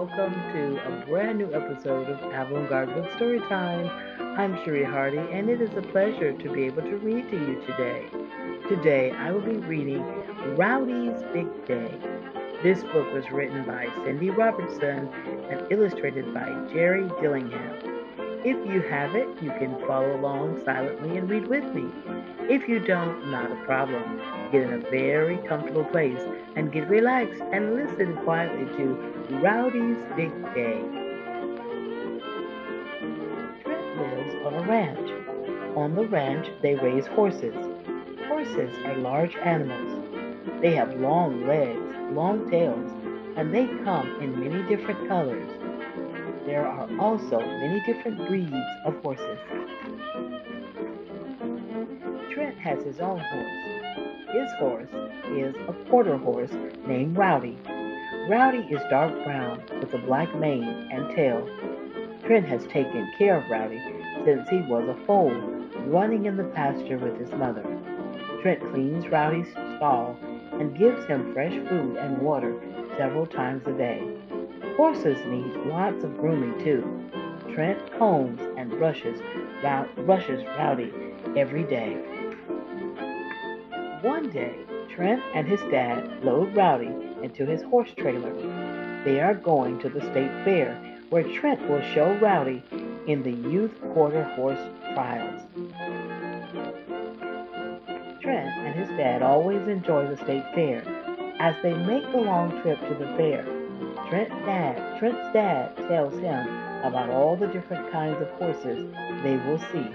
welcome to a brand new episode of Avant Garde Book Story Time. I'm Cherie Hardy, and it is a pleasure to be able to read to you today. Today, I will be reading Rowdy's Big Day. This book was written by Cindy Robertson and illustrated by Jerry Dillingham. If you have it, you can follow along silently and read with me. If you don't, not a problem. Get in a very comfortable place and get relaxed and listen quietly to Rowdy's Big Day. Trent lives on a ranch. On the ranch, they raise horses. Horses are large animals. They have long legs, long tails, and they come in many different colors there are also many different breeds of horses. Trent has his own horse. His horse is a quarter horse named Rowdy. Rowdy is dark brown with a black mane and tail. Trent has taken care of Rowdy since he was a foal running in the pasture with his mother. Trent cleans Rowdy's stall and gives him fresh food and water several times a day. Horses need lots of grooming too. Trent combs and brushes, brushes Rowdy every day. One day, Trent and his dad load Rowdy into his horse trailer. They are going to the state fair where Trent will show Rowdy in the youth quarter horse trials. Trent and his dad always enjoy the state fair as they make the long trip to the fair. Trent's dad, Trent's dad tells him about all the different kinds of horses they will see.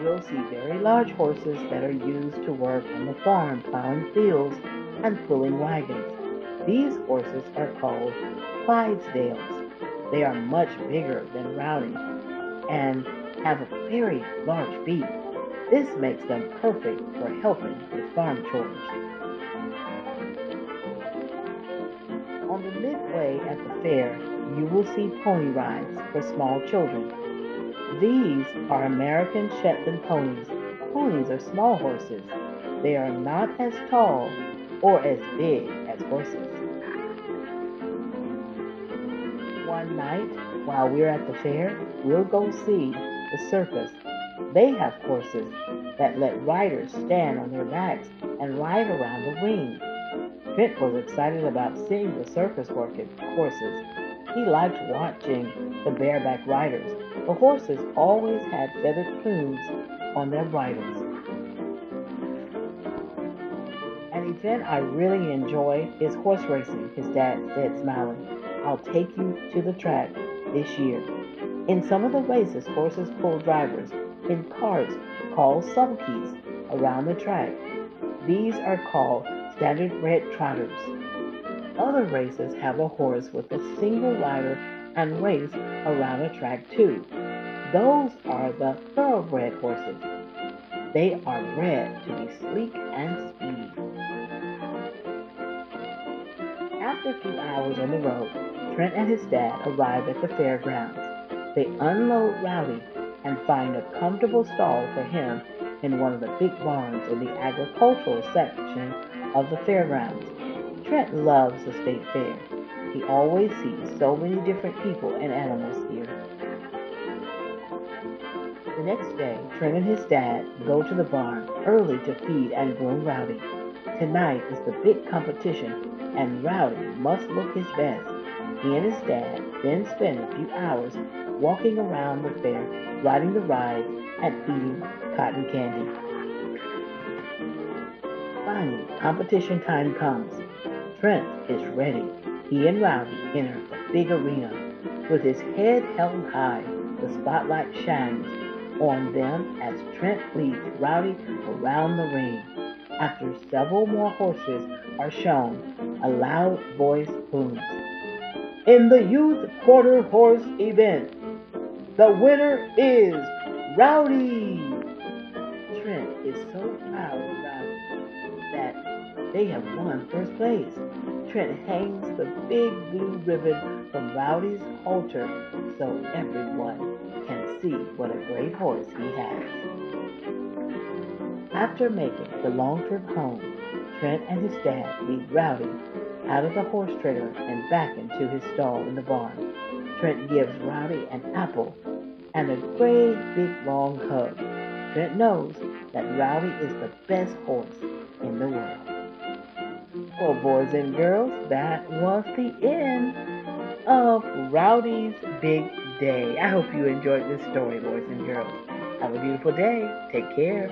We'll see very large horses that are used to work on the farm plowing fields and pulling wagons. These horses are called Clydesdales. They are much bigger than Rowdy and have a very large beak. This makes them perfect for helping with farm chores. On the midway at the fair, you will see pony rides for small children. These are American Shetland ponies. Ponies are small horses. They are not as tall or as big as horses. One night, while we're at the fair, we'll go see the circus. They have horses that let riders stand on their backs and ride around the ring. Trent was excited about seeing the circus horses. He liked watching the bareback riders. The horses always had feathered plumes on their bridles. An event I really enjoy is horse racing, his dad said, smiling. I'll take you to the track this year. In some of the races, horses pull drivers in cars called sulkies around the track. These are called standard red trotters. Other races have a horse with a single rider and race around a track too. Those are the thoroughbred horses. They are bred to be sleek and speedy. After a few hours on the road, Trent and his dad arrive at the fairgrounds. They unload Rowdy and find a comfortable stall for him in one of the big barns in the agricultural section of the fairgrounds. Trent loves the state fair. He always sees so many different people and animals here. The next day, Trent and his dad go to the barn early to feed and groom Rowdy. Tonight is the big competition, and Rowdy must look his best. He and his dad then spend a few hours walking around the fair, riding the rides, and eating cotton candy. Finally, competition time comes. Trent is ready. He and Rowdy enter the big arena. With his head held high, the spotlight shines on them as Trent leads Rowdy around the ring. After several more horses are shown, a loud voice booms. In the youth quarter horse event, the winner is Rowdy. Trent is so proud of they have won first place. Trent hangs the big blue ribbon from Rowdy's halter so everyone can see what a great horse he has. After making the long trip home, Trent and his dad leave Rowdy out of the horse trailer and back into his stall in the barn. Trent gives Rowdy an apple and a great big long hug. Trent knows that Rowdy is the best horse in the world. Well, boys and girls, that was the end of Rowdy's Big Day. I hope you enjoyed this story, boys and girls. Have a beautiful day. Take care.